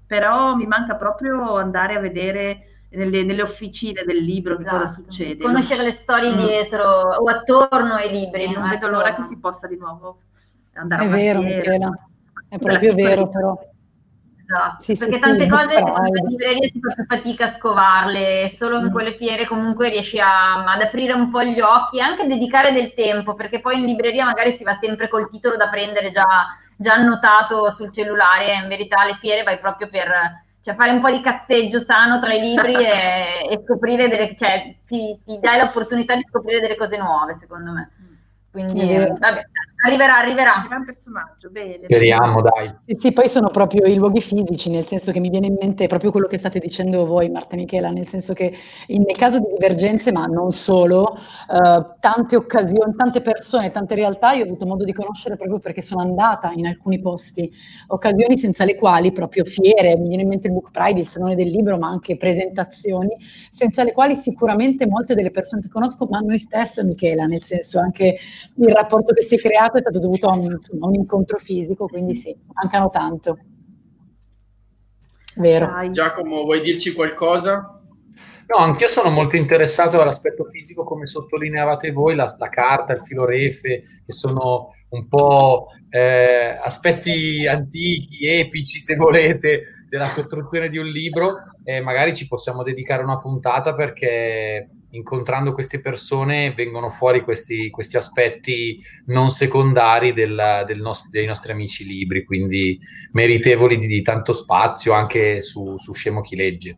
C: però mi manca proprio andare a vedere nelle, nelle officine del libro esatto. che cosa succede.
D: Conoscere le storie mm. dietro o attorno ai libri.
C: E non vedo attorno. l'ora che si possa di nuovo andare
E: è
C: a
E: vero, Michela, è proprio vero però.
D: Esatto, sì, perché sì, tante sì, cose in libreria si fa più fatica a scovarle, solo mm. in quelle fiere comunque riesci a, ad aprire un po' gli occhi e anche dedicare del tempo, perché poi in libreria magari si va sempre col titolo da prendere già, già annotato sul cellulare, in verità alle fiere vai proprio per cioè fare un po' di cazzeggio sano tra i libri e, e scoprire delle, cioè ti, ti dai l'opportunità di scoprire delle cose nuove, secondo me. Quindi, vabbè, Arriverà, arriverà.
C: Gran personaggio, bene.
B: Speriamo, dai.
E: Sì, sì, poi sono proprio i luoghi fisici, nel senso che mi viene in mente proprio quello che state dicendo voi, Marta e Michela, nel senso che in, nel caso di divergenze, ma non solo, eh, tante occasioni, tante persone, tante realtà io ho avuto modo di conoscere proprio perché sono andata in alcuni posti, occasioni senza le quali, proprio fiere, mi viene in mente il Book Pride, il Salone del Libro, ma anche presentazioni, senza le quali sicuramente molte delle persone che conosco, ma noi stesse, Michela, nel senso anche il rapporto che si è creato, è stato dovuto a un, insomma, un incontro fisico, quindi sì, mancano tanto. Vero.
A: Dai. Giacomo, vuoi dirci qualcosa?
B: No, anch'io sono molto interessato all'aspetto fisico, come sottolineavate voi, la, la carta, il filo refe, che sono un po' eh, aspetti antichi, epici, se volete, della costruzione di un libro. E magari ci possiamo dedicare una puntata perché incontrando queste persone vengono fuori questi, questi aspetti non secondari del, del nost- dei nostri amici libri, quindi meritevoli di, di tanto spazio anche su, su Scemo chi legge.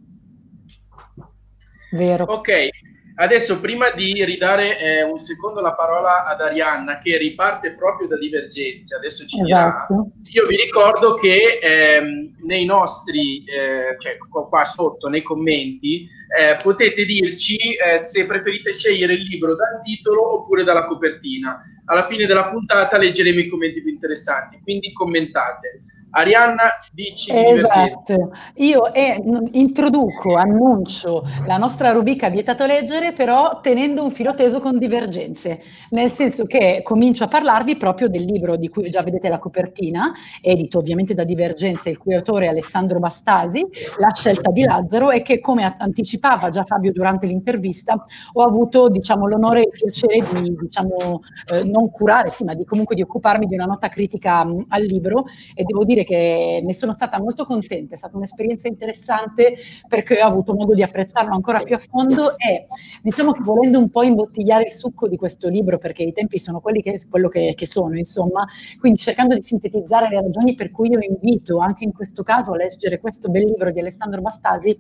A: Vero. Ok, adesso prima di ridare eh, un secondo la parola ad Arianna che riparte proprio da Divergenze, adesso ci esatto. dirà, io vi ricordo che ehm, nei nostri, eh, cioè qua sotto nei commenti, eh, potete dirci eh, se preferite scegliere il libro dal titolo oppure dalla copertina. Alla fine della puntata leggeremo i commenti più interessanti, quindi commentate. Arianna, dici
E: Esatto, io eh, introduco, annuncio la nostra rubrica Vietato Leggere, però tenendo un filo teso con divergenze, nel senso che comincio a parlarvi proprio del libro di cui già vedete la copertina, edito ovviamente da Divergenze, il cui autore è Alessandro Bastasi, La scelta di Lazzaro, e che come anticipava già Fabio durante l'intervista, ho avuto diciamo, l'onore e il piacere di diciamo, eh, non curare, sì, ma di, comunque di occuparmi di una nota critica mh, al libro e devo dire dire che ne sono stata molto contenta, è stata un'esperienza interessante perché ho avuto modo di apprezzarlo ancora più a fondo e diciamo che volendo un po' imbottigliare il succo di questo libro, perché i tempi sono quelli che, quello che, che sono, insomma, quindi cercando di sintetizzare le ragioni per cui io invito anche in questo caso a leggere questo bel libro di Alessandro Bastasi,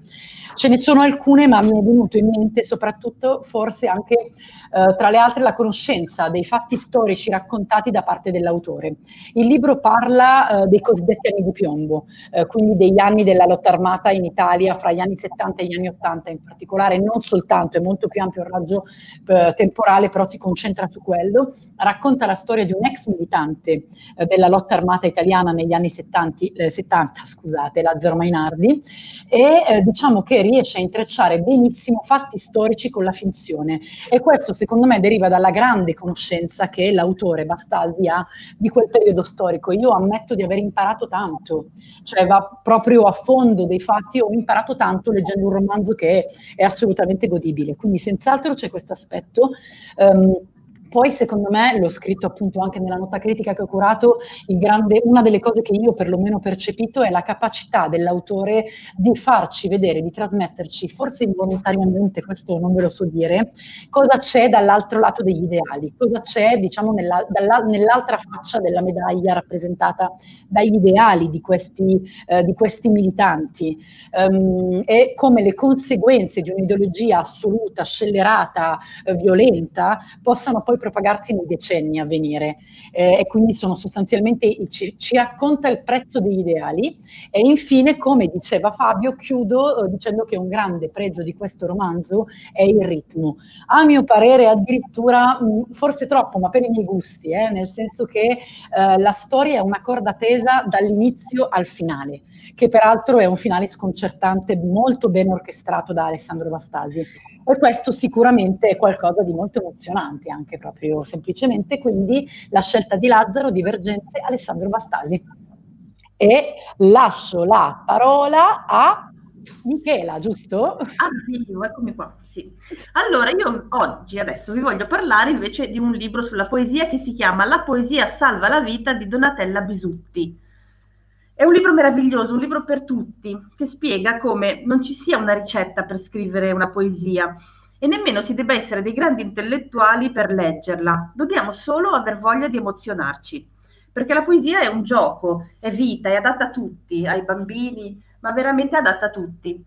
E: ce ne sono alcune, ma mi è venuto in mente soprattutto forse anche eh, tra le altre la conoscenza dei fatti storici raccontati da parte dell'autore. Il libro parla eh, dei cosiddetti cosiddetti anni di piombo, eh, quindi degli anni della lotta armata in Italia fra gli anni 70 e gli anni 80 in particolare, non soltanto, è molto più ampio il raggio eh, temporale, però si concentra su quello, racconta la storia di un ex militante eh, della lotta armata italiana negli anni 70, 70 eh, scusate, Lazzaro Mainardi, e eh, diciamo che riesce a intrecciare benissimo fatti storici con la finzione e questo secondo me deriva dalla grande conoscenza che l'autore Bastasi ha di quel periodo storico. Io ammetto di aver imparato imparato tanto, cioè va proprio a fondo dei fatti, ho imparato tanto leggendo un romanzo che è, assolutamente godibile, quindi senz'altro c'è questo aspetto. Um, poi, secondo me, l'ho scritto appunto anche nella nota critica che ho curato, grande, una delle cose che io perlomeno ho percepito è la capacità dell'autore di farci vedere, di trasmetterci, forse involontariamente, questo non ve lo so dire, cosa c'è dall'altro lato degli ideali, cosa c'è, diciamo, nella, dalla, nell'altra faccia della medaglia rappresentata dagli ideali di questi, eh, di questi militanti. Um, e come le conseguenze di un'ideologia assoluta, scellerata, eh, violenta, possano poi propagarsi nei decenni a venire eh, e quindi sono sostanzialmente, ci, ci, racconta il prezzo degli ideali e infine, come diceva Fabio, chiudo eh, dicendo che un grande pregio di questo romanzo è il ritmo. A mio parere addirittura, mh, forse troppo, ma per i miei gusti, eh, nel senso che eh, la storia è una corda tesa dall'inizio al finale, che peraltro è un finale sconcertante, molto ben orchestrato da Alessandro Bastasi. E questo sicuramente è qualcosa di molto emozionante anche proprio proprio semplicemente, quindi la scelta di Lazzaro, Divergenze, Alessandro Bastasi. e lascio la parola a Michela, giusto?
C: Ah, sì, eccomi qua. Sì. Allora, io oggi, adesso, vi voglio parlare invece di un libro sulla poesia che si chiama La poesia salva la vita di Donatella Bisutti. È un libro meraviglioso, un libro per tutti, che spiega come non ci sia una ricetta per scrivere una poesia e nemmeno si debba essere dei grandi intellettuali per leggerla. Dobbiamo solo aver voglia di emozionarci, perché la poesia è un gioco, è vita, è adatta a tutti, ai bambini, ma veramente adatta a tutti.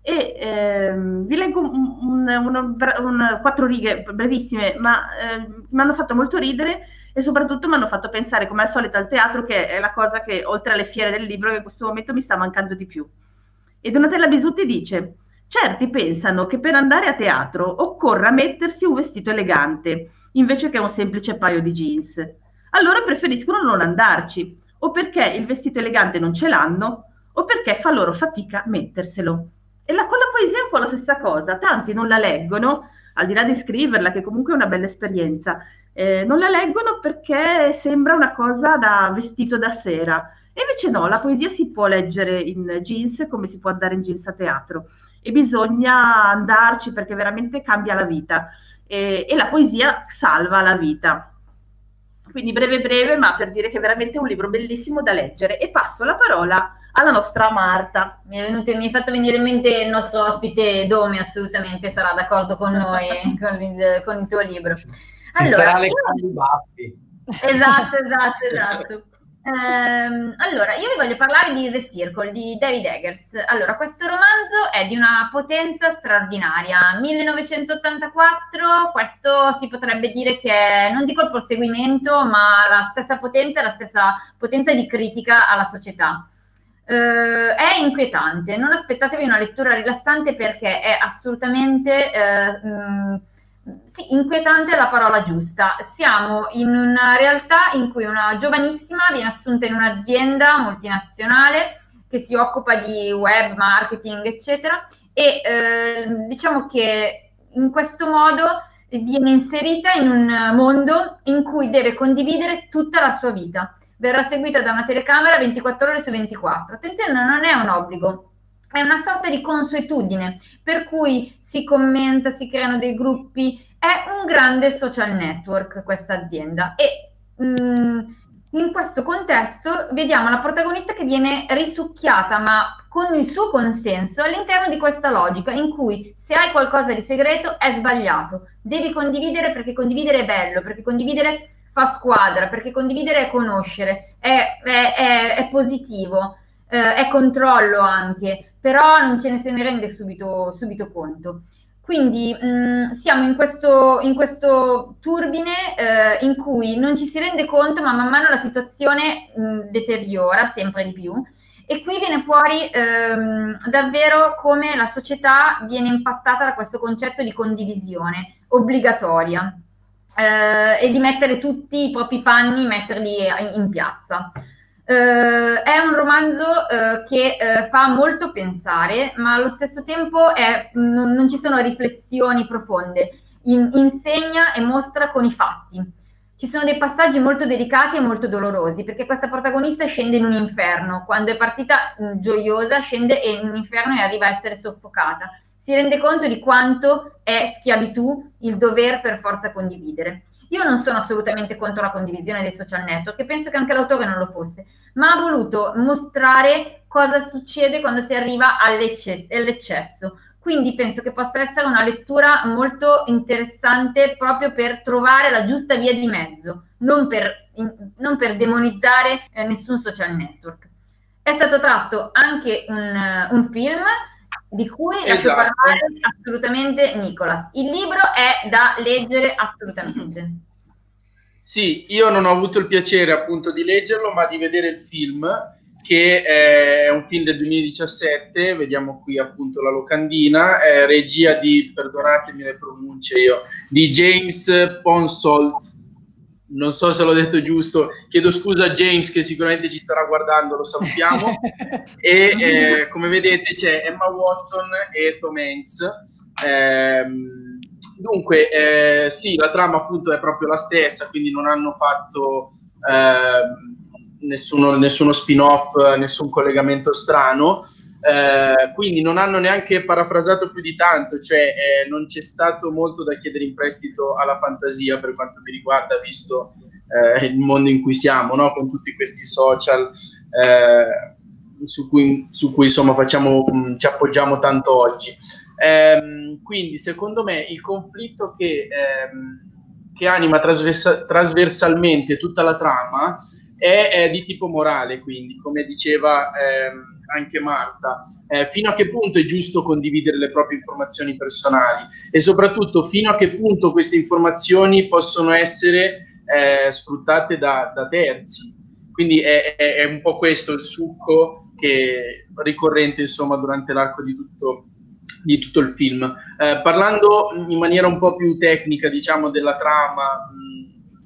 C: E ehm, vi leggo un, un, un, un, quattro righe brevissime, ma eh, mi hanno fatto molto ridere e soprattutto mi hanno fatto pensare, come al solito, al teatro, che è la cosa che, oltre alle fiere del libro, che in questo momento mi sta mancando di più. E Donatella Bisutti dice, certi pensano che per andare a teatro occorra mettersi un vestito elegante, invece che un semplice paio di jeans. Allora preferiscono non andarci, o perché il vestito elegante non ce l'hanno, o perché fa loro fatica metterselo. E la, con la poesia è un po' la stessa cosa, tanti non la leggono, al di là di scriverla, che comunque è una bella esperienza, eh, non la leggono perché sembra una cosa da vestito da sera. E invece no, la poesia si può leggere in jeans come si può andare in jeans a teatro e bisogna andarci perché veramente cambia la vita e, e la poesia salva la vita. Quindi breve breve, ma per dire che è veramente un libro bellissimo da leggere. E passo la parola alla nostra Marta.
D: Mi è, venuto, mi è fatto venire in mente il nostro ospite Domi, assolutamente sarà d'accordo con noi, (laughs) con, il, con, il, tuo libro.
B: Si allora, starà leccando i baffi.
D: Esatto, esatto, (laughs) esatto. Ehm, allora, io vi voglio parlare di The Circle di David Eggers. Allora, questo romanzo è di una potenza straordinaria. 1984, questo si potrebbe dire che è, non dico il proseguimento, ma la stessa potenza, la stessa potenza di critica alla società eh, è inquietante, non aspettatevi una lettura rilassante perché è assolutamente eh, mh, sì, inquietante è la parola giusta. Siamo in una realtà in cui una giovanissima viene assunta in un'azienda multinazionale che si occupa di web marketing, eccetera, e eh, diciamo che in questo modo viene inserita in un mondo in cui deve condividere tutta la sua vita verrà seguita da una telecamera 24 ore su 24. Attenzione, non è un obbligo, è una sorta di consuetudine, per cui si commenta, si creano dei gruppi, è un grande social network questa azienda e mh, mm, in questo contesto vediamo la protagonista che viene risucchiata, ma con il suo consenso, all'interno di questa logica in cui se hai qualcosa di segreto è sbagliato, devi condividere perché condividere è bello, perché condividere fa squadra, perché condividere è conoscere, è, è, è, è positivo, eh, è controllo anche, però non ce ne se ne rende subito, subito conto. Quindi mh, mm, siamo in questo, in questo turbine eh, in cui non ci si rende conto, ma man mano la situazione mh, mm, deteriora sempre di più. E qui viene fuori ehm, davvero come la società viene impattata da questo concetto di condivisione obbligatoria eh, e di mettere tutti i propri panni, metterli in piazza. Eh, è un romanzo eh, che eh, fa molto pensare, ma allo stesso tempo è, non, non, ci sono riflessioni profonde, in, insegna e mostra con i fatti. Ci sono dei passaggi molto delicati e molto dolorosi, perché questa protagonista scende in un inferno, quando è partita mh, gioiosa, scende in un inferno e arriva a essere soffocata si rende conto di quanto è schiavitù il dover per forza condividere. Io non sono assolutamente contro la condivisione dei social network e penso che anche l'autore non lo fosse, ma ha voluto mostrare cosa succede quando si arriva all'eccesso. Quindi penso che possa essere una lettura molto interessante proprio per trovare la giusta via di mezzo, non per, non per demonizzare eh, nessun social network. È stato tratto anche un, un film di cui esatto. lascio parlare assolutamente Nicolas. Il libro è da leggere assolutamente.
A: Sì, io non ho avuto il piacere appunto di leggerlo, ma di vedere il film, che è un film del 2017, vediamo qui appunto la locandina, è regia di, perdonatemi le pronunce io, di James Ponsolt, non so se l'ho detto giusto, chiedo scusa a James che sicuramente ci starà guardando, lo salutiamo. (laughs) e eh, come vedete c'è Emma Watson e Tom Hanks. Eh, dunque, eh, sì, la trama appunto è proprio la stessa, quindi non hanno fatto, ehm, nessuno, nessuno spin-off, nessun collegamento strano. Eh, quindi non hanno neanche parafrasato più di tanto, cioè eh, non c'è stato molto da chiedere in prestito alla fantasia per quanto mi riguarda, visto eh, il mondo in cui siamo, no? con tutti questi social eh, su cui, su cui insomma facciamo, mh, ci appoggiamo tanto oggi. Ehm, quindi secondo me il conflitto che, ehm, che anima trasversa- trasversalmente tutta la trama è, è, di tipo morale, quindi come diceva ehm, anche Marta, eh, fino a che punto è giusto condividere le proprie informazioni personali e soprattutto fino a che punto queste informazioni possono essere eh, sfruttate da, da, terzi. Quindi è, è, è, un po' questo il succo che ricorrente insomma durante l'arco di tutto, di tutto il film. Eh, parlando in maniera un po' più tecnica, diciamo, della trama,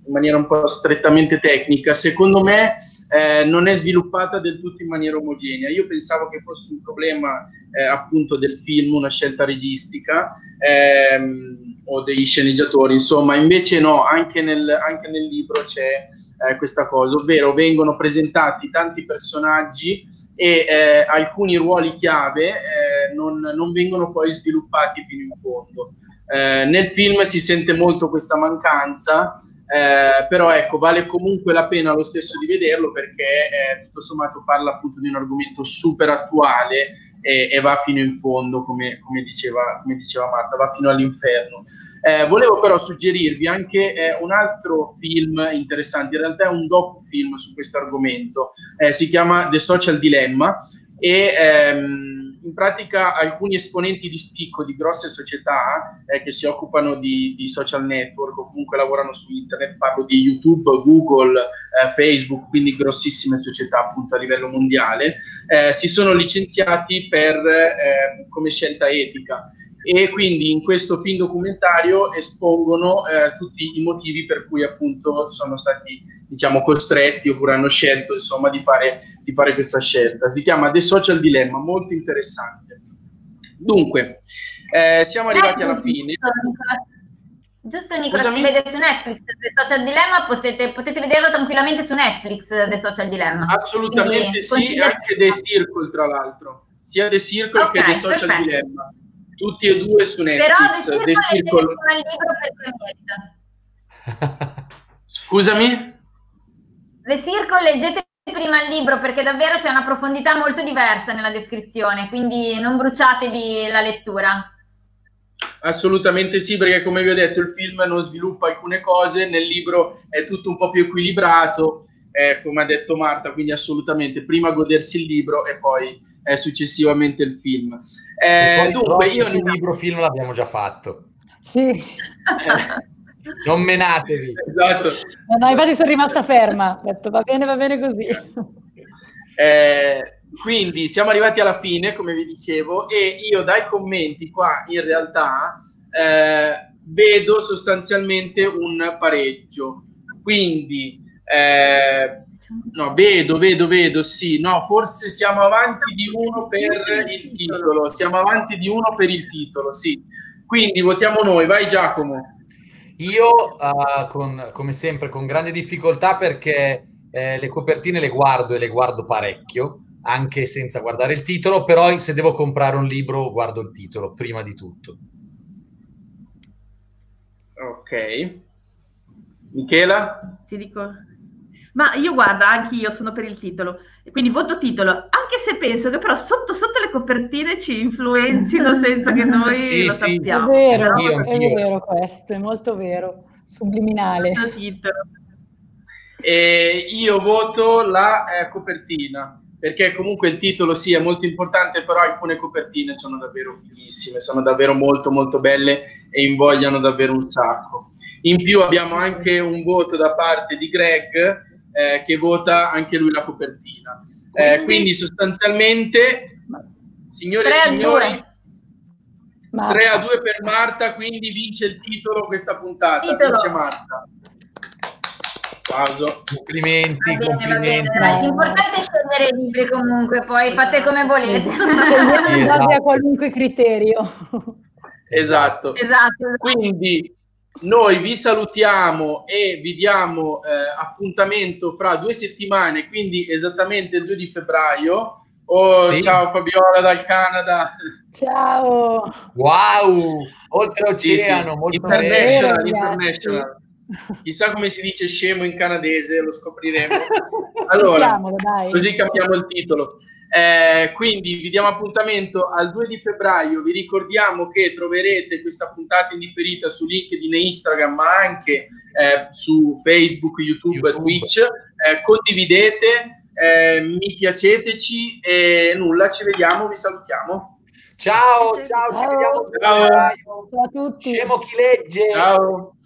A: in maniera un po' strettamente tecnica, secondo me eh, non è sviluppata del tutto in maniera omogenea. Io pensavo che fosse un problema eh, appunto del film, una scelta registica ehm, o dei sceneggiatori, insomma, invece no, anche nel, anche nel libro c'è eh, questa cosa, ovvero vengono presentati tanti personaggi e eh, alcuni ruoli chiave eh, non, non, vengono poi sviluppati fino in fondo. Eh, nel film si sente molto questa mancanza, eh, però ecco, vale comunque la pena lo stesso di vederlo perché eh, tutto sommato parla appunto di un argomento super attuale e, e va fino in fondo, come, come, diceva, come, diceva, Marta, va fino all'inferno. Eh, volevo però suggerirvi anche eh, un altro film interessante, in realtà è un docufilm su questo argomento, eh, si chiama The Social Dilemma e ehm, in pratica alcuni esponenti di spicco di grosse società eh, che si occupano di, di, social network o comunque lavorano su internet, parlo di YouTube, Google, eh, Facebook, quindi grossissime società appunto a livello mondiale, eh, si sono licenziati per, eh, come scelta etica e quindi in questo film documentario espongono eh, tutti i motivi per cui appunto sono stati diciamo costretti oppure hanno scelto insomma di fare di fare questa scelta. Si chiama The Social Dilemma, molto interessante. Dunque, eh, siamo arrivati alla fine.
D: Giusto Nicola, si vede su Netflix The Social Dilemma, potete, potete, vederlo tranquillamente su Netflix The Social Dilemma.
A: Assolutamente Quindi, sì, anche The Circle tra l'altro, sia The Circle okay, che The Social perfetto. Dilemma, tutti e due su Netflix. Però The Circle, The Circle... Scusami?
D: The Circle leggete prima il libro perché davvero c'è una profondità molto diversa nella descrizione, quindi non bruciatevi la lettura.
A: Assolutamente sì, perché come vi ho detto il film non sviluppa alcune cose, nel libro è tutto un po' più equilibrato, eh, come ha detto Marta, quindi assolutamente prima godersi il libro e poi eh, successivamente il film.
B: Eh, dunque, io il libro film l'abbiamo già fatto.
E: Sì.
B: Eh, (laughs) non menatevi.
E: Esatto. No, no, infatti sono rimasta ferma, ho detto va bene, va bene così.
A: Eh, quindi siamo arrivati alla fine, come vi dicevo, e io dai commenti qua in realtà eh, vedo sostanzialmente un pareggio. Quindi, eh, no, vedo, vedo, vedo, sì, no, forse siamo avanti di uno per il titolo, siamo avanti di uno per il titolo, sì. Quindi votiamo noi, vai Giacomo.
B: Io, uh, con, come sempre, con grande difficoltà perché eh, le copertine le guardo e le guardo parecchio, anche senza guardare il titolo, però se devo comprare un libro guardo il titolo prima di tutto.
A: Ok. Michela?
C: Ti dico ma io guarda, anche io sono per il titolo, quindi voto titolo, anche se penso che però sotto sotto le copertine ci influenzino senza che noi sì, lo sì. sappiamo.
E: È vero, anch'io. è vero questo, è molto vero, subliminale.
A: E io voto la eh, copertina perché comunque il titolo sì è molto importante, però alcune copertine sono davvero fighissime, sono davvero molto molto belle e invogliano davvero un sacco. In più abbiamo anche un voto da parte di Greg eh, che vota anche lui la copertina. Eh, quindi sostanzialmente, signore e signori, 3 a 2 per Marta, quindi vince il titolo questa puntata. Titolo. Vince Marta.
B: Applauso. Complimenti, bene, complimenti.
D: L'importante è scegliere i libri comunque, poi fate come volete.
E: In base (laughs) a qualunque criterio.
A: Esatto. esatto. Quindi noi vi salutiamo e vi diamo eh, appuntamento fra due settimane, quindi esattamente il 2 di febbraio. Oh, sì. Ciao Fabiola dal Canada.
E: Ciao.
B: Wow, oltreoceano, sì, sì. molto
A: international, international. Chissà come si dice scemo in canadese, lo scopriremo. (laughs) Allora, così cambiamo il titolo. Eh, quindi vi diamo appuntamento al 2 di febbraio. Vi ricordiamo che troverete questa puntata indifferita su LinkedIn e Instagram, ma anche eh, su Facebook, YouTube, YouTube. Twitch. Eh, condividete, eh, mi piaceteci e nulla, ci vediamo, vi salutiamo.
B: Ciao, ciao, ciao ci vediamo.
E: Ciao. ciao a tutti.
B: Scemo chi legge.
A: Ciao.